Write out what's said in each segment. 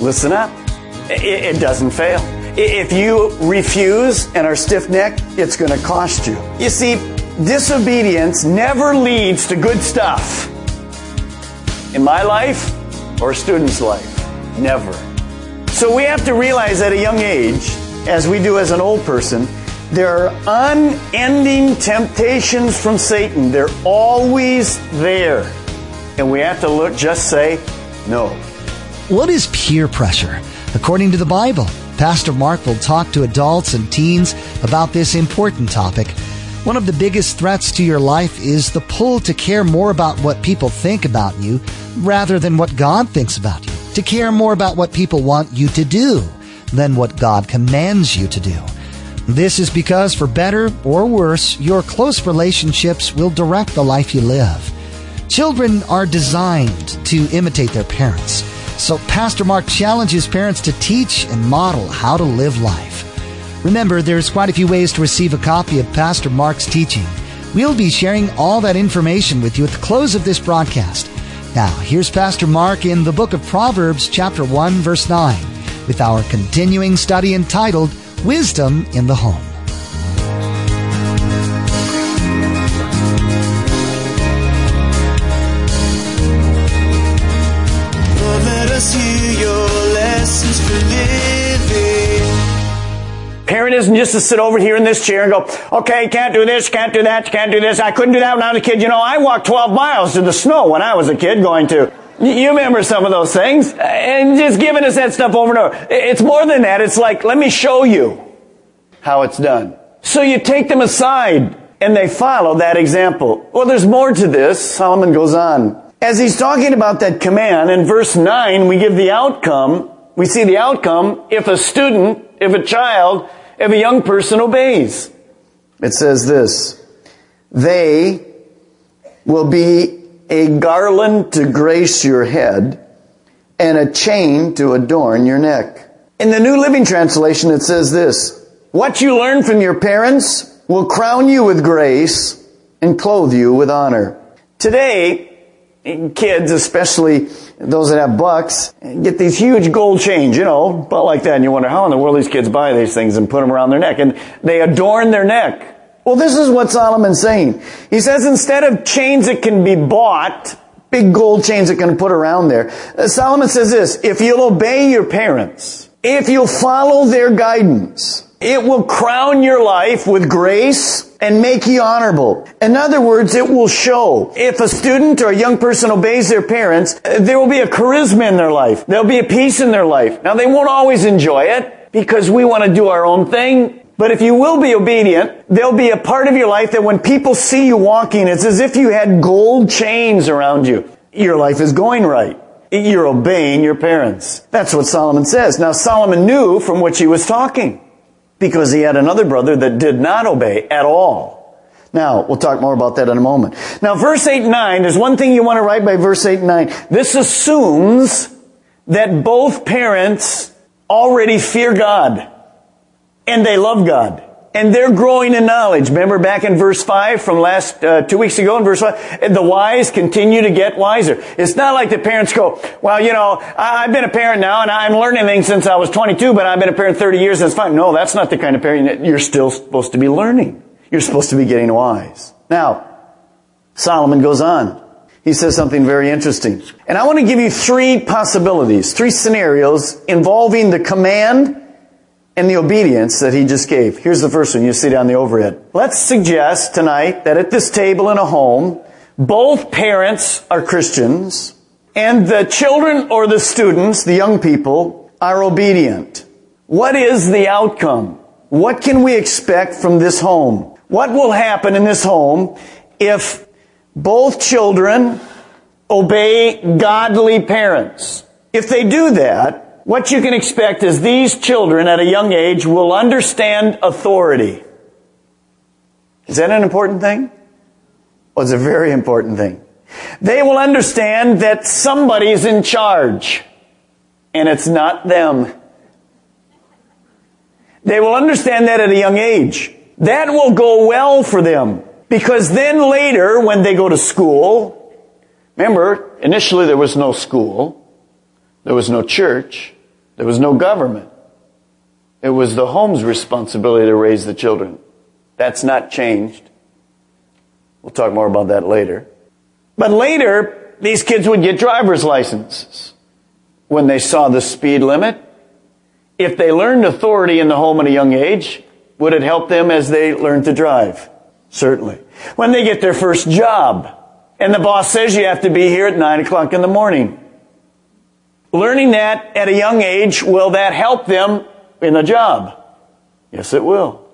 Listen up. It, it doesn't fail. If you refuse and are stiff necked, it's going to cost you. You see, disobedience never leads to good stuff. In my life or a student's life, never. So we have to realize at a young age, as we do as an old person, there are unending temptations from Satan. They're always there. And we have to look, just say no. What is peer pressure? According to the Bible, Pastor Mark will talk to adults and teens about this important topic. One of the biggest threats to your life is the pull to care more about what people think about you rather than what God thinks about you, to care more about what people want you to do than what God commands you to do. This is because, for better or worse, your close relationships will direct the life you live. Children are designed to imitate their parents. So Pastor Mark challenges parents to teach and model how to live life. Remember, there's quite a few ways to receive a copy of Pastor Mark's teaching. We'll be sharing all that information with you at the close of this broadcast. Now, here's Pastor Mark in the book of Proverbs, chapter 1, verse 9, with our continuing study entitled Wisdom in the Home. Isn't just to sit over here in this chair and go, okay, can't do this, can't do that, can't do this. I couldn't do that when I was a kid. You know, I walked 12 miles to the snow when I was a kid going to. You remember some of those things? And just giving us that stuff over and over. It's more than that. It's like, let me show you how it's done. So you take them aside and they follow that example. Well, there's more to this. Solomon goes on. As he's talking about that command in verse 9, we give the outcome. We see the outcome if a student, if a child, if a young person obeys. It says this, they will be a garland to grace your head and a chain to adorn your neck. In the New Living Translation, it says this, what you learn from your parents will crown you with grace and clothe you with honor. Today, kids, especially those that have bucks, get these huge gold chains, you know, about like that, and you wonder how in the world these kids buy these things and put them around their neck, and they adorn their neck. Well, this is what Solomon's saying. He says instead of chains that can be bought, big gold chains that can put around there, uh, Solomon says this, if you'll obey your parents, if you'll follow their guidance, it will crown your life with grace and make you honorable. In other words, it will show. If a student or a young person obeys their parents, uh, there will be a charisma in their life. There'll be a peace in their life. Now they won't always enjoy it because we want to do our own thing. But if you will be obedient, there'll be a part of your life that when people see you walking, it's as if you had gold chains around you. Your life is going right. You're obeying your parents. That's what Solomon says. Now Solomon knew from which he was talking because he had another brother that did not obey at all. Now, we'll talk more about that in a moment. Now, verse 8 and 9, there's one thing you want to write by verse 8 and 9. This assumes that both parents already fear God and they love God. And they're growing in knowledge. Remember back in verse 5 from last, uh, two weeks ago in verse 5, the wise continue to get wiser. It's not like the parents go, well, you know, I- I've been a parent now and I'm learning things since I was 22, but I've been a parent 30 years and it's fine. No, that's not the kind of parent you're still supposed to be learning. You're supposed to be getting wise. Now, Solomon goes on. He says something very interesting. And I want to give you three possibilities, three scenarios involving the command and the obedience that he just gave. Here's the first one. You see down the overhead. Let's suggest tonight that at this table in a home, both parents are Christians and the children or the students, the young people, are obedient. What is the outcome? What can we expect from this home? What will happen in this home if both children obey godly parents? If they do that, what you can expect is these children at a young age will understand authority. Is that an important thing? Well, it's a very important thing. They will understand that somebody's in charge and it's not them. They will understand that at a young age. That will go well for them because then later when they go to school, remember, initially there was no school, there was no church, there was no government. It was the home's responsibility to raise the children. That's not changed. We'll talk more about that later. But later, these kids would get driver's licenses when they saw the speed limit if they learned authority in the home at a young age, would it help them as they learn to drive? Certainly. When they get their first job, and the boss says you have to be here at 9 o'clock in the morning. Learning that at a young age, will that help them in a job? Yes, it will.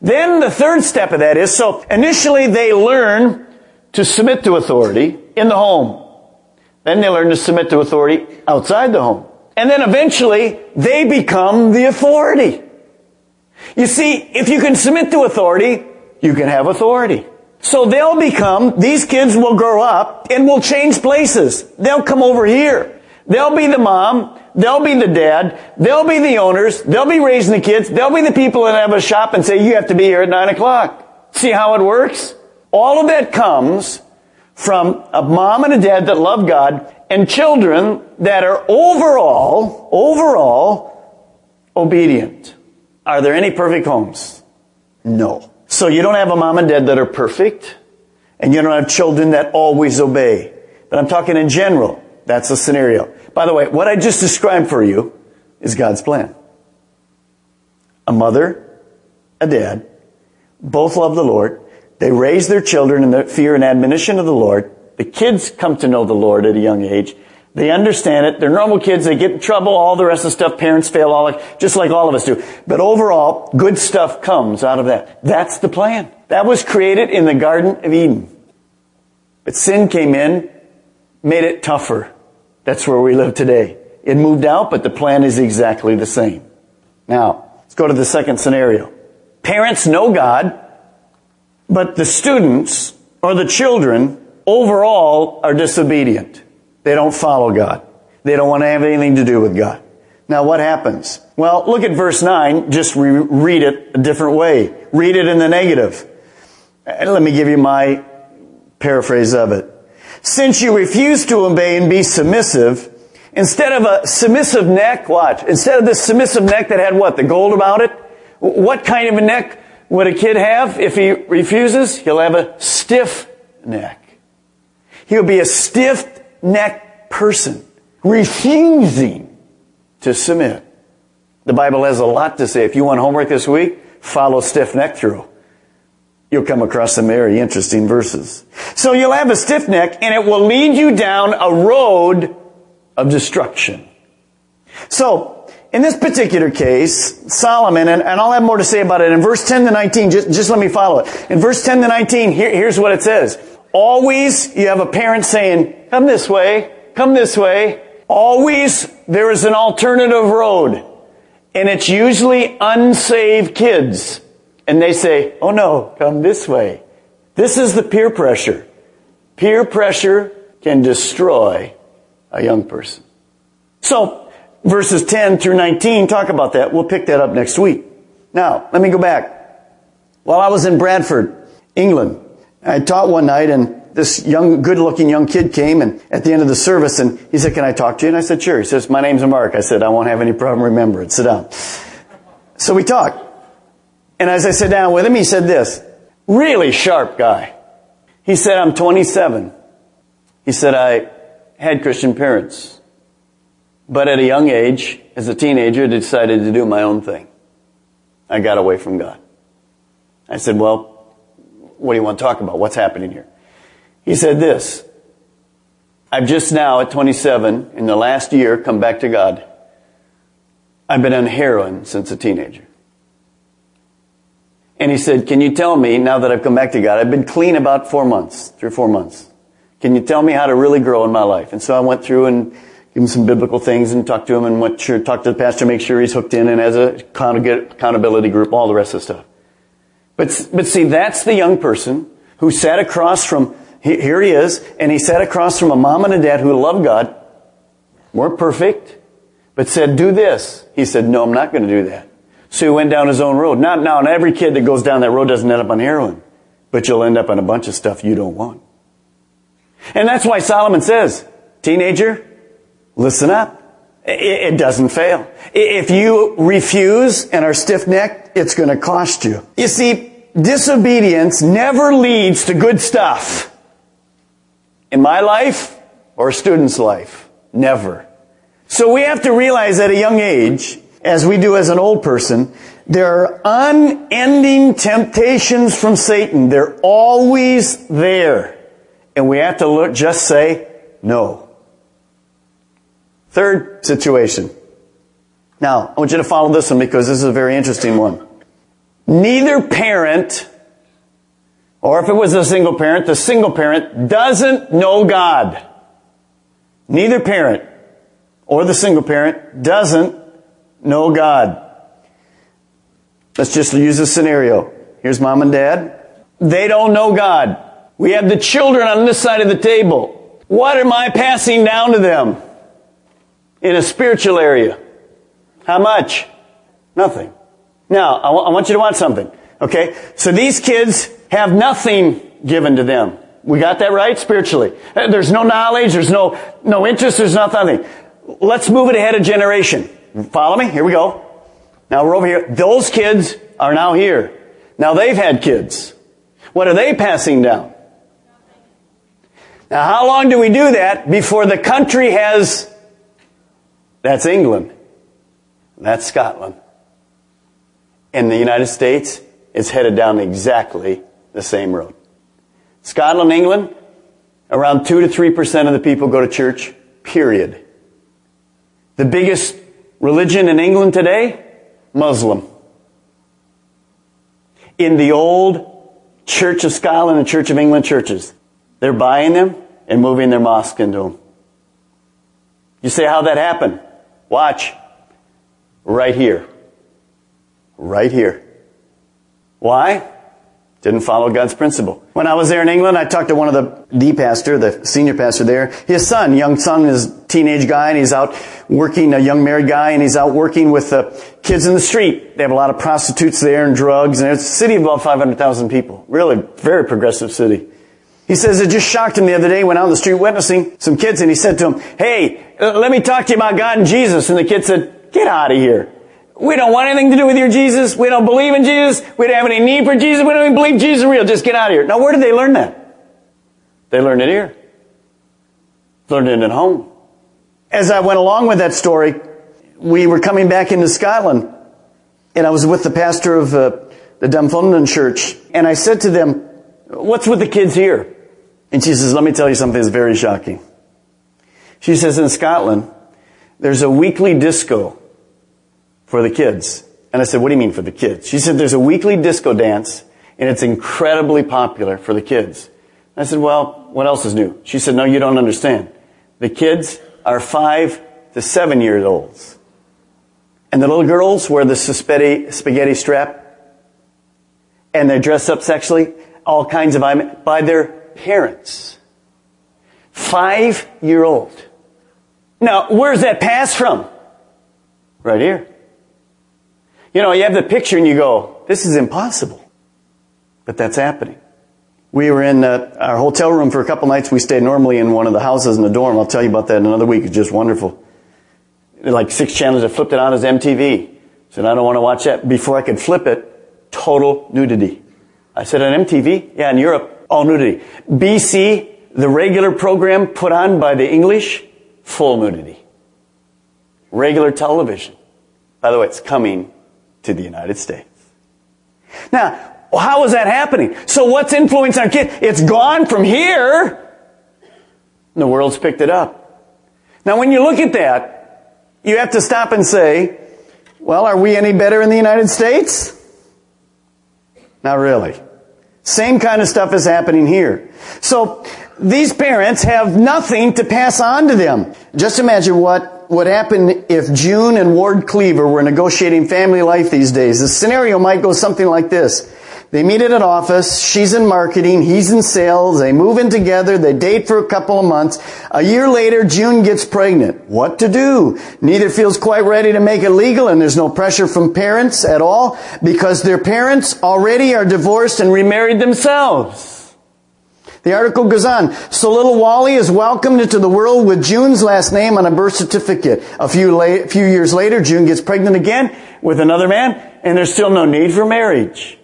Then the third step of that is, so initially they learn to submit to authority in the home. Then they learn to submit to authority outside the home. And then eventually they become the authority. You see, if you can submit to authority, you can have authority. So they'll become, these kids will grow up and will change places. They'll come over here. They'll be the mom. They'll be the dad. They'll be the owners. They'll be raising the kids. They'll be the people that have a shop and say, you have to be here at nine o'clock. See how it works? All of that comes from a mom and a dad that love God and children that are overall, overall obedient. Are there any perfect homes? No. So you don't have a mom and dad that are perfect, and you don't have children that always obey. But I'm talking in general. That's a scenario. By the way, what I just described for you is God's plan. A mother, a dad, both love the Lord. They raise their children in the fear and admonition of the Lord. The kids come to know the Lord at a young age. They understand it. They're normal kids. They get in trouble. All the rest of the stuff. Parents fail all like, just like all of us do. But overall, good stuff comes out of that. That's the plan. That was created in the Garden of Eden. But sin came in, made it tougher. That's where we live today. It moved out, but the plan is exactly the same. Now, let's go to the second scenario. Parents know God, but the students or the children overall are disobedient. They don't follow God. They don't want to have anything to do with God. Now what happens? Well, look at verse 9. Just re- read it a different way. Read it in the negative. Let me give you my paraphrase of it. Since you refuse to obey and be submissive, instead of a submissive neck, watch, instead of this submissive neck that had what? The gold about it? What kind of a neck would a kid have if he refuses? He'll have a stiff neck. He'll be a stiff neck person, refusing to submit. The Bible has a lot to say. If you want homework this week, follow stiff neck through. You'll come across some very interesting verses. So you'll have a stiff neck and it will lead you down a road of destruction. So, in this particular case, Solomon, and, and, I'll have more to say about it, in verse 10 to 19, just, just let me follow it. In verse 10 to 19, here, here's what it says. Always you have a parent saying, come this way, come this way. Always there is an alternative road. And it's usually unsaved kids. And they say, oh no, come this way. This is the peer pressure. Peer pressure can destroy a young person. So, verses 10 through 19 talk about that. We'll pick that up next week. Now, let me go back. While I was in Bradford, England, I taught one night and this young, good looking young kid came and at the end of the service and he said, can I talk to you? And I said, sure. He says, my name's Mark. I said, I won't have any problem remembering. Sit down. So we talked. And as I sat down with him, he said this, really sharp guy. He said, I'm 27. He said, I had Christian parents. But at a young age, as a teenager, I decided to do my own thing. I got away from God. I said, well, what do you want to talk about? What's happening here? He said this. I've just now, at 27, in the last year, come back to God. I've been on heroin since a teenager. And he said, Can you tell me, now that I've come back to God, I've been clean about four months, three or four months. Can you tell me how to really grow in my life? And so I went through and gave him some biblical things and talked to him and went to talk to the pastor, make sure he's hooked in and has a accountability group, all the rest of the stuff. But, but see, that's the young person who sat across from, here he is, and he sat across from a mom and a dad who loved God, weren't perfect, but said, do this. He said, no, I'm not going to do that. So he went down his own road. Not now, and every kid that goes down that road doesn't end up on heroin, but you'll end up on a bunch of stuff you don't want. And that's why Solomon says, teenager, listen up. It doesn't fail. If you refuse and are stiff-necked, it's going to cost you. You see, disobedience never leads to good stuff. In my life or a student's life, never. So we have to realize at a young age, as we do as an old person, there are unending temptations from Satan. They're always there. And we have to look, just say no. Third situation. Now, I want you to follow this one because this is a very interesting one. Neither parent, or if it was a single parent, the single parent doesn't know God. Neither parent or the single parent doesn't know God. Let's just use a scenario. Here's mom and dad. They don't know God. We have the children on this side of the table. What am I passing down to them? in a spiritual area. How much? Nothing. Now, I, w- I want you to watch something. Okay? So these kids have nothing given to them. We got that right spiritually. There's no knowledge, there's no, no interest, there's nothing. Let's move it ahead a generation. Follow me? Here we go. Now we're over here. Those kids are now here. Now they've had kids. What are they passing down? Now how long do we do that before the country has that's England. That's Scotland. And the United States is headed down exactly the same road. Scotland, England, around 2 to 3% of the people go to church, period. The biggest religion in England today, Muslim. In the old Church of Scotland and Church of England churches, they're buying them and moving their mosque into them. You say how that happened? Watch. Right here. Right here. Why? Didn't follow God's principle. When I was there in England, I talked to one of the, the pastor, the senior pastor there. His son, young son, is a teenage guy, and he's out working, a young married guy, and he's out working with the kids in the street. They have a lot of prostitutes there and drugs, and it's a city of about 500,000 people. Really, very progressive city. He says it just shocked him the other day when out on the street witnessing some kids and he said to them, hey, uh, let me talk to you about God and Jesus. And the kid said, get out of here. We don't want anything to do with your Jesus. We don't believe in Jesus. We don't have any need for Jesus. We don't even believe Jesus is real. Just get out of here. Now where did they learn that? They learned it here. Learned it at home. As I went along with that story, we were coming back into Scotland and I was with the pastor of uh, the Dunfermline church and I said to them, what's with the kids here? And she says, let me tell you something that's very shocking. She says, in Scotland, there's a weekly disco for the kids. And I said, what do you mean for the kids? She said, there's a weekly disco dance and it's incredibly popular for the kids. I said, well, what else is new? She said, no, you don't understand. The kids are five to seven years old. And the little girls wear the spaghetti, spaghetti strap and they dress up sexually, all kinds of, by their parents. Five year old. Now, where's that pass from? Right here. You know, you have the picture and you go, this is impossible. But that's happening. We were in uh, our hotel room for a couple nights. We stayed normally in one of the houses in the dorm. I'll tell you about that in another week. It's just wonderful. Like six channels. I flipped it on as MTV. Said, I don't want to watch that. Before I could flip it, total nudity. I said, on MTV? Yeah, in Europe, all nudity. BC, the regular program put on by the English, full nudity. Regular television. By the way, it's coming to the United States. Now, how is that happening? So what's influencing our kids? It's gone from here And the world's picked it up. Now when you look at that, you have to stop and say, well, are we any better in the United States? Not really. Same kind of stuff is happening here. So these parents have nothing to pass on to them. Just imagine what would happen if June and Ward Cleaver were negotiating family life these days. The scenario might go something like this. They meet at an office. She's in marketing. He's in sales. They move in together. They date for a couple of months. A year later, June gets pregnant. What to do? Neither feels quite ready to make it legal and there's no pressure from parents at all because their parents already are divorced and remarried themselves. The article goes on. So little Wally is welcomed into the world with June's last name on a birth certificate. A few, la- few years later, June gets pregnant again with another man, and there's still no need for marriage.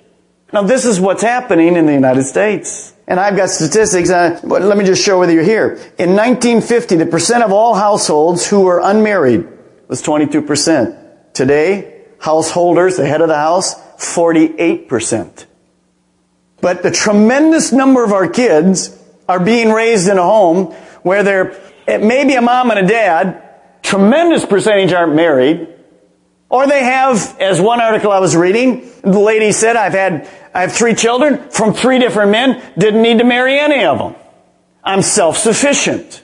Now this is what's happening in the United States. And I've got statistics, uh, but let me just show with you're here. In 1950, the percent of all households who were unmarried was 22%. Today, householders, the head of the house, 48%. But the tremendous number of our kids are being raised in a home where they're eh, maybe a mom and a dad, tremendous percentage aren't married, or they have, as one article I was reading, the lady said, I've had, I have three children from three different men, didn't need to marry any of them. I'm self-sufficient.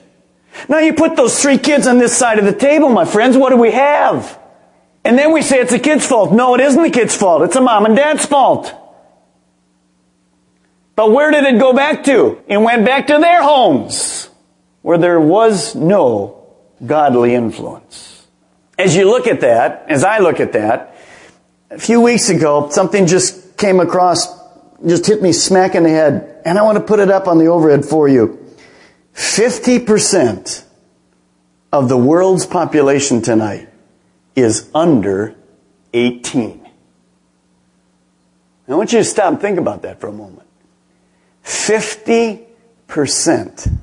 Now you put those three kids on this side of the table, my friends, what do we have? And then we say it's the kid's fault. No, it isn't the kid's fault. It's a mom and dad's fault. But where did it go back to? It went back to their homes, where there was no godly influence. As you look at that, as I look at that, a few weeks ago, something just came across, just hit me smack in the head, and I want to put it up on the overhead for you. 50% of the world's population tonight is under 18. I want you to stop and think about that for a moment. 50%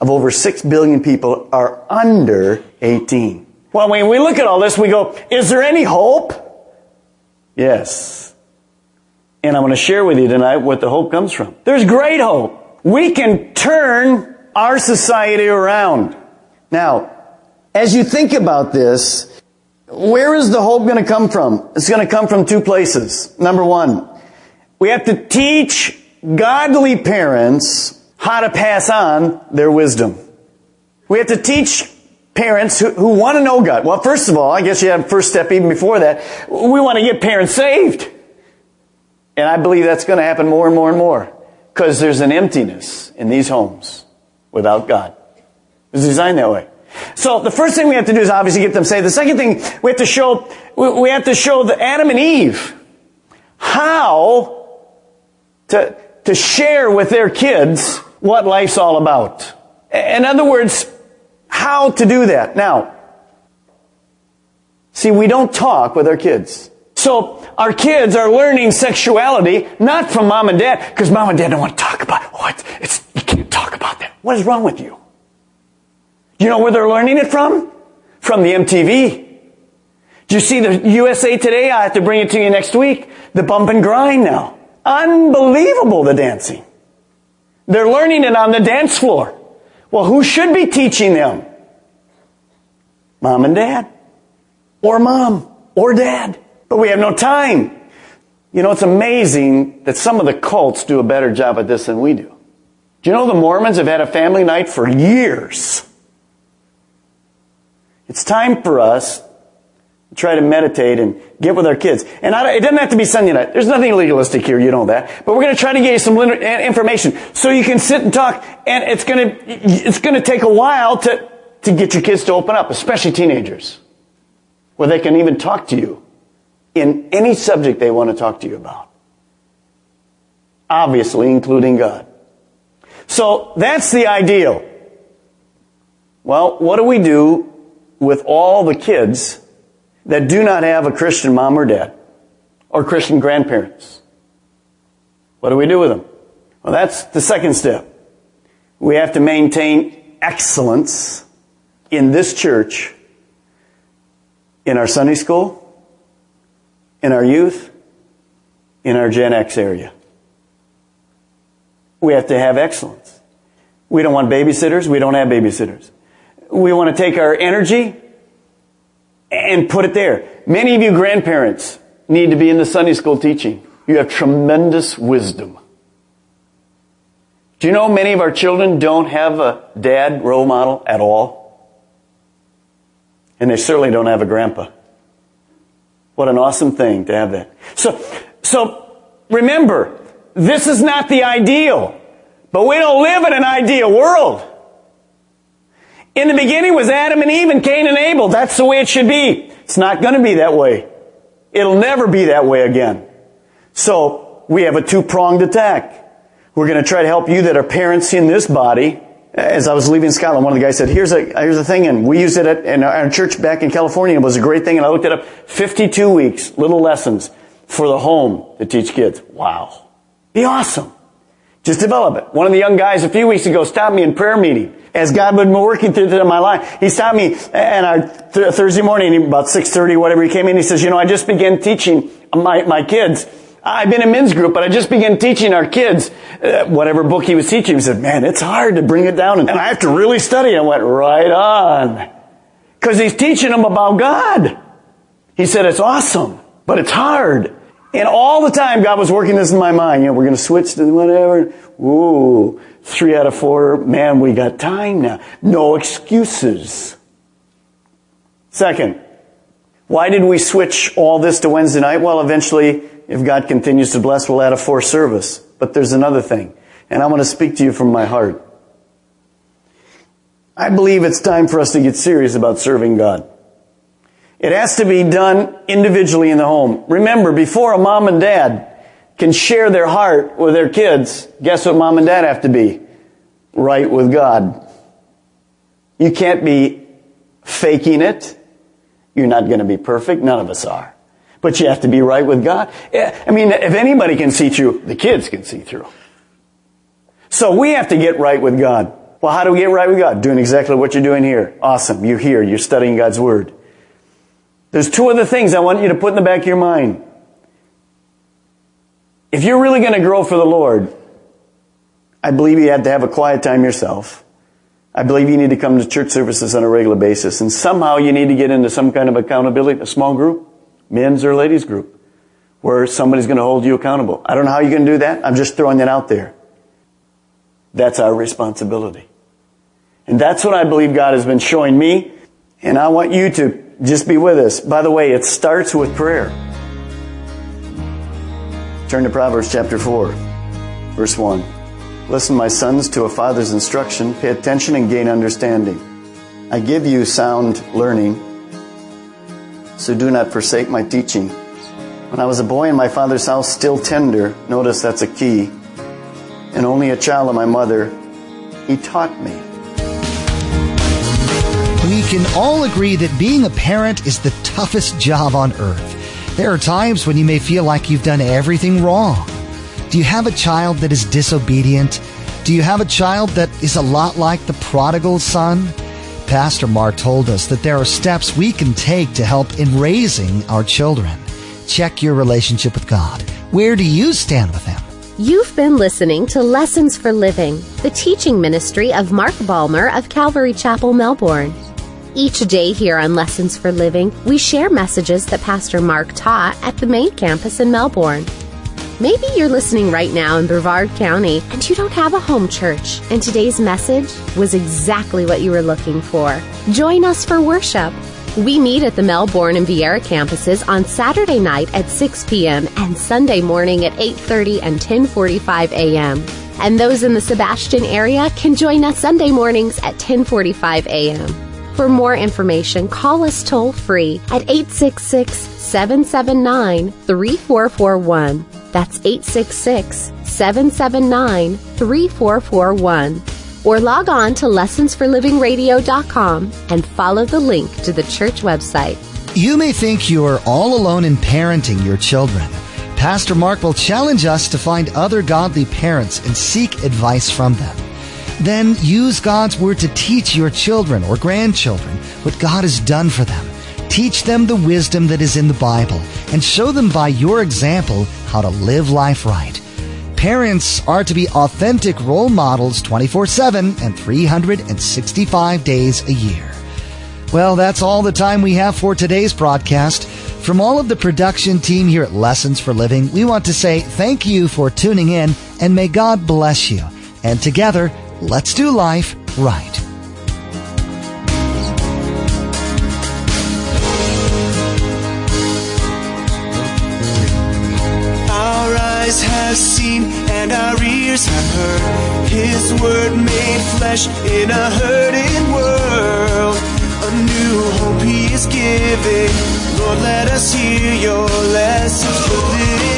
of over 6 billion people are under 18. Well, when we look at all this, we go, is there any hope? Yes. And I'm going to share with you tonight what the hope comes from. There's great hope. We can turn our society around. Now, as you think about this, where is the hope going to come from? It's going to come from two places. Number one, we have to teach godly parents how to pass on their wisdom. We have to teach parents who, who want to know God. Well, first of all, I guess you have first step even before that. We want to get parents saved. And I believe that's going to happen more and more and more. Because there's an emptiness in these homes without God. It's designed that way. So the first thing we have to do is obviously get them saved. The second thing we have to show, we have to show the Adam and Eve how to, to share with their kids what life's all about. In other words, how to do that. Now, see, we don't talk with our kids. So our kids are learning sexuality not from mom and dad because mom and dad don't want to talk about. Oh, it's, it's you can't talk about that. What is wrong with you? You know where they're learning it from? From the MTV. Do you see the USA Today? I have to bring it to you next week. The bump and grind now. Unbelievable, the dancing. They're learning it on the dance floor. Well, who should be teaching them? Mom and dad. Or mom. Or dad. But we have no time. You know, it's amazing that some of the cults do a better job at this than we do. Do you know the Mormons have had a family night for years? It's time for us try to meditate and get with our kids. And I, it doesn't have to be Sunday night. There's nothing legalistic here, you know that. But we're going to try to get you some information so you can sit and talk. And it's going to it's going to take a while to to get your kids to open up, especially teenagers, where they can even talk to you in any subject they want to talk to you about. Obviously, including God. So that's the ideal. Well, what do we do with all the kids that do not have a Christian mom or dad or Christian grandparents. What do we do with them? Well, that's the second step. We have to maintain excellence in this church, in our Sunday school, in our youth, in our Gen X area. We have to have excellence. We don't want babysitters. We don't have babysitters. We want to take our energy and put it there. Many of you grandparents need to be in the Sunday school teaching. You have tremendous wisdom. Do you know many of our children don't have a dad role model at all? And they certainly don't have a grandpa. What an awesome thing to have that. So, so remember, this is not the ideal, but we don't live in an ideal world. In the beginning was Adam and Eve and Cain and Abel. That's the way it should be. It's not going to be that way. It'll never be that way again. So we have a two-pronged attack. We're going to try to help you that are parents in this body. As I was leaving Scotland, one of the guys said, here's a, here's a thing, and we used it at, in our church back in California. It was a great thing, and I looked it up. 52 weeks, little lessons for the home to teach kids. Wow. Be awesome. Just develop it. One of the young guys a few weeks ago stopped me in prayer meeting as God had been working through my life. He stopped me and our th- Thursday morning about 6.30, whatever, he came in. He says, you know, I just began teaching my, my kids. I've been in men's group, but I just began teaching our kids uh, whatever book he was teaching. He said, man, it's hard to bring it down and, and I have to really study. I went, right on. Cause he's teaching them about God. He said, it's awesome, but it's hard. And all the time God was working this in my mind. You know, we're going to switch to whatever. Ooh, three out of four. Man, we got time now. No excuses. Second, why did we switch all this to Wednesday night? Well, eventually, if God continues to bless, we'll add a fourth service. But there's another thing. And I want to speak to you from my heart. I believe it's time for us to get serious about serving God. It has to be done individually in the home. Remember, before a mom and dad can share their heart with their kids, guess what mom and dad have to be? Right with God. You can't be faking it. You're not going to be perfect. None of us are. But you have to be right with God. I mean, if anybody can see through, the kids can see through. So we have to get right with God. Well, how do we get right with God? Doing exactly what you're doing here. Awesome. You're here. You're studying God's Word. There's two other things I want you to put in the back of your mind. If you're really going to grow for the Lord, I believe you have to have a quiet time yourself. I believe you need to come to church services on a regular basis. And somehow you need to get into some kind of accountability, a small group, men's or ladies group, where somebody's going to hold you accountable. I don't know how you're going to do that. I'm just throwing that out there. That's our responsibility. And that's what I believe God has been showing me. And I want you to just be with us. By the way, it starts with prayer. Turn to Proverbs chapter 4, verse 1. Listen, my sons, to a father's instruction. Pay attention and gain understanding. I give you sound learning, so do not forsake my teaching. When I was a boy in my father's house, still tender, notice that's a key, and only a child of my mother, he taught me we can all agree that being a parent is the toughest job on earth. There are times when you may feel like you've done everything wrong. Do you have a child that is disobedient? Do you have a child that is a lot like the prodigal son? Pastor Mark told us that there are steps we can take to help in raising our children. Check your relationship with God. Where do you stand with Him? You've been listening to Lessons for Living, the teaching ministry of Mark Balmer of Calvary Chapel, Melbourne. Each day here on Lessons for Living, we share messages that Pastor Mark taught at the main campus in Melbourne. Maybe you're listening right now in Brevard County and you don't have a home church, and today's message was exactly what you were looking for. Join us for worship. We meet at the Melbourne and Viera campuses on Saturday night at 6 p.m. and Sunday morning at 8:30 and 10:45 a.m. And those in the Sebastian area can join us Sunday mornings at 10:45 a.m. For more information, call us toll free at 866 779 3441. That's 866 779 3441. Or log on to lessonsforlivingradio.com and follow the link to the church website. You may think you are all alone in parenting your children. Pastor Mark will challenge us to find other godly parents and seek advice from them. Then use God's Word to teach your children or grandchildren what God has done for them. Teach them the wisdom that is in the Bible and show them by your example how to live life right. parents are to be authentic role models 24 7 and 365 days a year. Well, that's all the time we have for today's broadcast. From all of the production team here at Lessons for Living, we want to say thank you for tuning in and may God bless you. And together, let's do life right. Our eyes have seen and our ears have heard His word made flesh in a hurting world. A new hope He is giving. Lord, let us hear your lessons